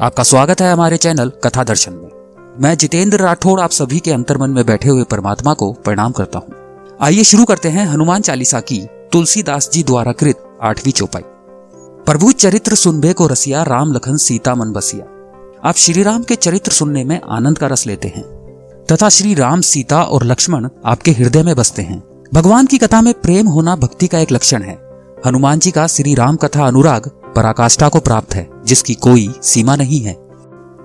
आपका स्वागत है हमारे चैनल कथा दर्शन में। मैं जितेंद्र राठौड़ आप सभी के अंतर्मन में बैठे हुए परमात्मा को प्रणाम करता हूँ। आइए शुरू करते हैं हनुमान चालीसा की तुलसीदास जी द्वारा कृत आठवीं चौपाई। प्रभु चरित्र सुनबे को रसिया राम लखन सीता मन बसिया। आप श्री राम के चरित्र सुनने में आनंद का रस लेते हैं। तथा श्री राम सीता और लक्ष्मण आपके हृदय में बसते हैं। भगवान की कथा में प्रेम होना भक्ति का एक लक्षण है। हनुमान जी का श्री राम कथा अनुराग पराकाष्ठा को प्राप्त है। जिसकी कोई सीमा नहीं है।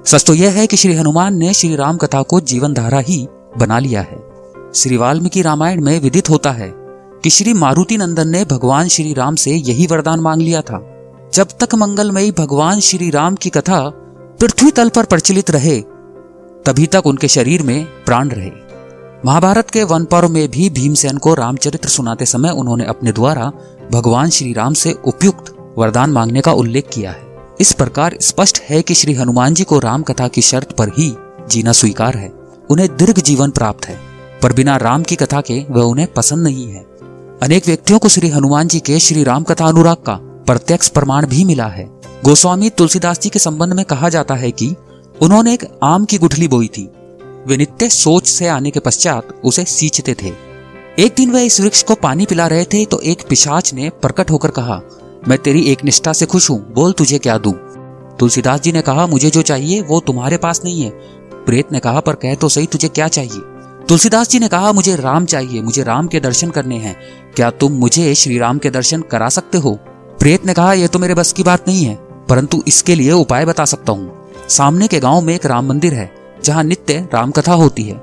सच तो यह है कि श्री हनुमान ने श्री राम कथा को जीवन धारा ही बना लिया है। श्री वाल्मीकि रामायण में विदित होता है कि श्री मारुति नंदन ने भगवान श्री राम से यही वरदान मांग लिया था। जब तक मंगलमयी भगवान श्री राम की कथा पृथ्वी तल पर प्रचलित रहे, तभी तक उनके शरीर में प्राण रहे। महाभारत के वन पर्व में भी भीमसेन को रामचरित्र सुनाते समय उन्होंने अपने द्वारा भगवान श्री राम से उपयुक्त वरदान मांगने का उल्लेख किया है। इस प्रकार स्पष्ट है कि श्री हनुमान जी को राम कथा की शर्त पर ही जीना स्वीकार है। उन्हें दीर्घ जीवन प्राप्त है, पर बिना राम की कथा के वह उन्हें पसंद नहीं है। अनेक व्यक्तियों को श्री हनुमान जी के श्री राम कथा अनुराग का प्रत्यक्ष प्रमाण भी मिला है। गोस्वामी तुलसीदास जी के संबंध में कहा जाता है कि उन्होंने एक आम की गुठली बोई थी। वे नित्य सोच से आने के पश्चात उसे सींचते थे। एक दिन वह इस वृक्ष को पानी पिला रहे थे तो एक पिशाच ने प्रकट होकर कहा मैं तेरी एक निष्ठा से खुश हूँ, बोल तुझे क्या दू? तुलसीदास जी ने कहा, मुझे जो चाहिए वो तुम्हारे पास नहीं है। प्रेत ने कहा, पर कह तो सही, तुझे क्या चाहिए? तुलसीदास जी ने कहा, मुझे राम चाहिए, मुझे राम के दर्शन करने हैं। क्या तुम मुझे श्री राम के दर्शन करा सकते हो? प्रेत ने कहा यह तो मेरे बस की बात नहीं है, परंतु इसके लिए उपाय बता सकता हूँ। सामने के गाँव में एक राम मंदिर है, जहाँ नित्य राम कथा होती है।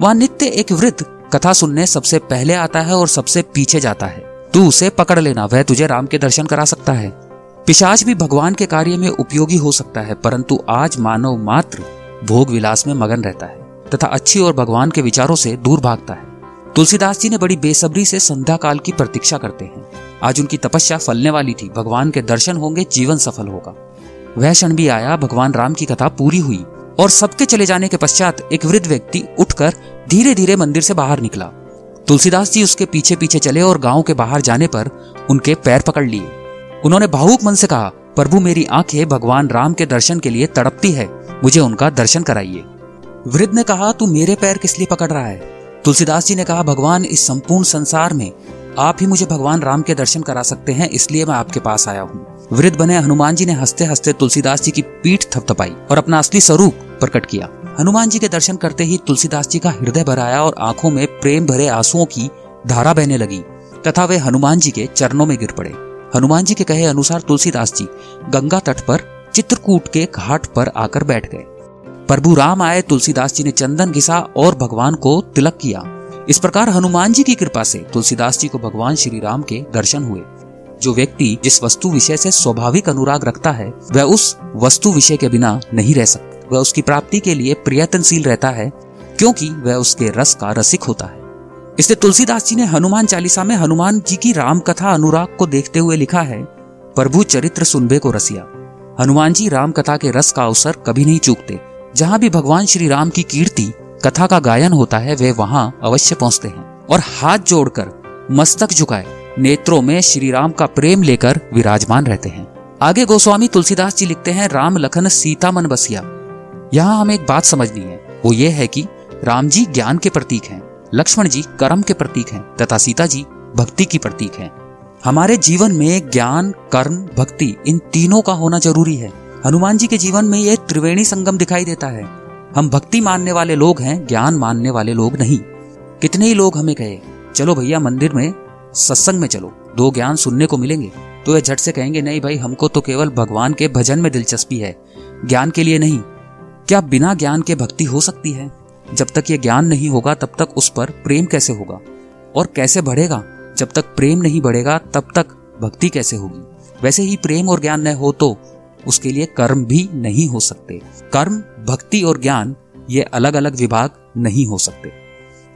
वहाँ नित्य एक वृद्ध कथा सुनने सबसे पहले आता है और सबसे पीछे जाता है। तू उसे पकड़ लेना, वह तुझे राम के दर्शन करा सकता है। पिशाच भी भगवान के कार्य में उपयोगी हो सकता है, परंतु आज मानव मात्र भोग विलास में मगन रहता है, तथा अच्छी और भगवान के विचारों से दूर भागता है। तुलसीदास जी ने बड़ी बेसब्री से संध्या काल की प्रतीक्षा करते हैं। आज उनकी तपस्या फलने वाली थी, भगवान के दर्शन होंगे, जीवन सफल होगा। वह क्षण भी आया, भगवान राम की कथा पूरी हुई, और सबके चले जाने के पश्चात एक वृद्ध व्यक्ति उठकर धीरे धीरे मंदिर से बाहर निकला। तुलसीदास जी उसके पीछे पीछे चले और गाँव के बाहर जाने पर उनके पैर पकड़ लिए। उन्होंने भावुक मन से कहा, प्रभु, मेरी आँखें भगवान राम के दर्शन के लिए तड़पती है। मुझे उनका दर्शन कराइए। वृद्ध ने कहा, तू मेरे पैर किस लिए पकड़ रहा है? तुलसीदास जी ने कहा, भगवान, इस संपूर्ण संसार में आप ही मुझे भगवान राम के दर्शन करा सकते हैं, इसलिए मैं आपके पास आया हूँ। वृद्ध बने, हनुमान जी ने हँसते हँसते तुलसीदास जी की पीठ थपथपाई और अपना असली स्वरूप प्रकट किया। हनुमान जी के दर्शन करते ही तुलसीदास जी का हृदय भराया और आँखों में प्रेम भरे आंसुओं की धारा बहने लगी, तथा वे हनुमान जी के चरणों में गिर पड़े। हनुमान जी के कहे अनुसार तुलसीदास जी गंगा तट पर, चित्रकूट के घाट पर आकर बैठ गए। प्रभु राम आए, तुलसीदास जी ने चंदन घिसा और भगवान को तिलक किया। इस प्रकार हनुमान जी की कृपा से तुलसीदास जी को भगवान श्री राम के दर्शन हुए। जो व्यक्ति जिस वस्तु विषय से स्वाभाविक अनुराग रखता है, वह उस वस्तु विषय के बिना नहीं रह सकता। वह उसकी प्राप्ति के लिए प्रयत्नशील रहता है, क्योंकि वह उसके रस का रसिक होता है। इसलिए तुलसीदास जी ने हनुमान चालीसा में हनुमान जी की राम कथा अनुराग को देखते हुए लिखा है, प्रभु चरित्र सुनबे को रसिया। हनुमान जी राम कथा के रस का अवसर कभी नहीं चूकते। जहाँ भी भगवान श्री राम की कीर्ति, कथा का गायन होता है, वे वहाँ अवश्य पहुँचते हैं और हाथ जोड़कर मस्तक झुकाए, नेत्रों में श्री राम का प्रेम लेकर विराजमान रहते हैं। आगे गोस्वामी तुलसीदास जी लिखते हैं, राम लखन सीता मन बसिया। यहाँ हमें एक बात समझनी है। वो ये है कि राम जी ज्ञान के प्रतीक हैं, लक्ष्मण जी कर्म के प्रतीक हैं, तथा सीता जी भक्ति की प्रतीक हैं। हमारे जीवन में ज्ञान, कर्म, भक्ति इन तीनों का होना ज़रूरी है। हनुमान जी के जीवन में यह त्रिवेणी संगम दिखाई देता है। हम भक्ति मानने वाले लोग हैं, ज्ञान मानने वाले लोग नहीं। कितने ही लोग हमें कहे, चलो भैया, मंदिर में, सत्संग में चलो। दो ज्ञान सुनने को मिलेंगे। तो वे झट से कहेंगे, नहीं भाई, हमको तो केवल भगवान के भजन में दिलचस्पी है। ज्ञान के लिए नहीं क्या बिना ज्ञान के भक्ति हो सकती है? जब तक ये ज्ञान नहीं होगा, तब तक उस पर प्रेम कैसे होगा? और कैसे बढ़ेगा? जब तक प्रेम नहीं बढ़ेगा, तब तक भक्ति कैसे होगी? वैसे ही प्रेम और ज्ञान न हो तो उसके लिए कर्म भी नहीं हो सकते। कर्म, भक्ति और ज्ञान, ये अलग अलग विभाग नहीं हो सकते।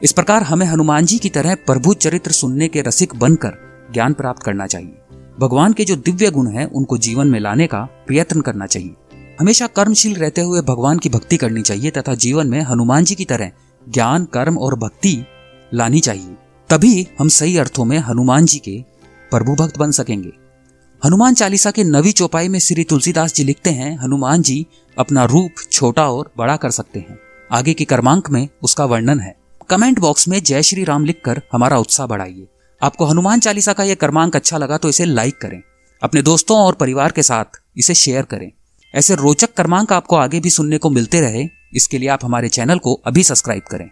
इस प्रकार हमें हनुमान जी की तरह प्रभु चरित्र सुनने के रसिक बनकर ज्ञान प्राप्त करना चाहिए। भगवान के जो दिव्य गुण हैं, उनको जीवन में लाने का प्रयत्न करना चाहिए। हमेशा कर्मशील रहते हुए भगवान की भक्ति करनी चाहिए तथा जीवन में हनुमान जी की तरह ज्ञान, कर्म और भक्ति लानी चाहिए। तभी हम सही अर्थों में हनुमान जी के प्रभु भक्त बन सकेंगे। हनुमान चालीसा के नवी चौपाई में श्री तुलसीदास जी लिखते हैं, हनुमान जी अपना रूप छोटा और बड़ा कर सकते हैं। आगे के क्रमांक में उसका वर्णन है। कमेंट बॉक्स में जय श्री राम लिखकर हमारा उत्साह बढ़ाइए। आपको हनुमान चालीसा का यह क्रमांक अच्छा लगा तो इसे लाइक करें। अपने दोस्तों और परिवार के साथ इसे शेयर करें। ऐसे रोचक क्रमांक आपको आगे भी सुनने को मिलते रहे, इसके लिए आप हमारे चैनल को अभी सब्सक्राइब करें।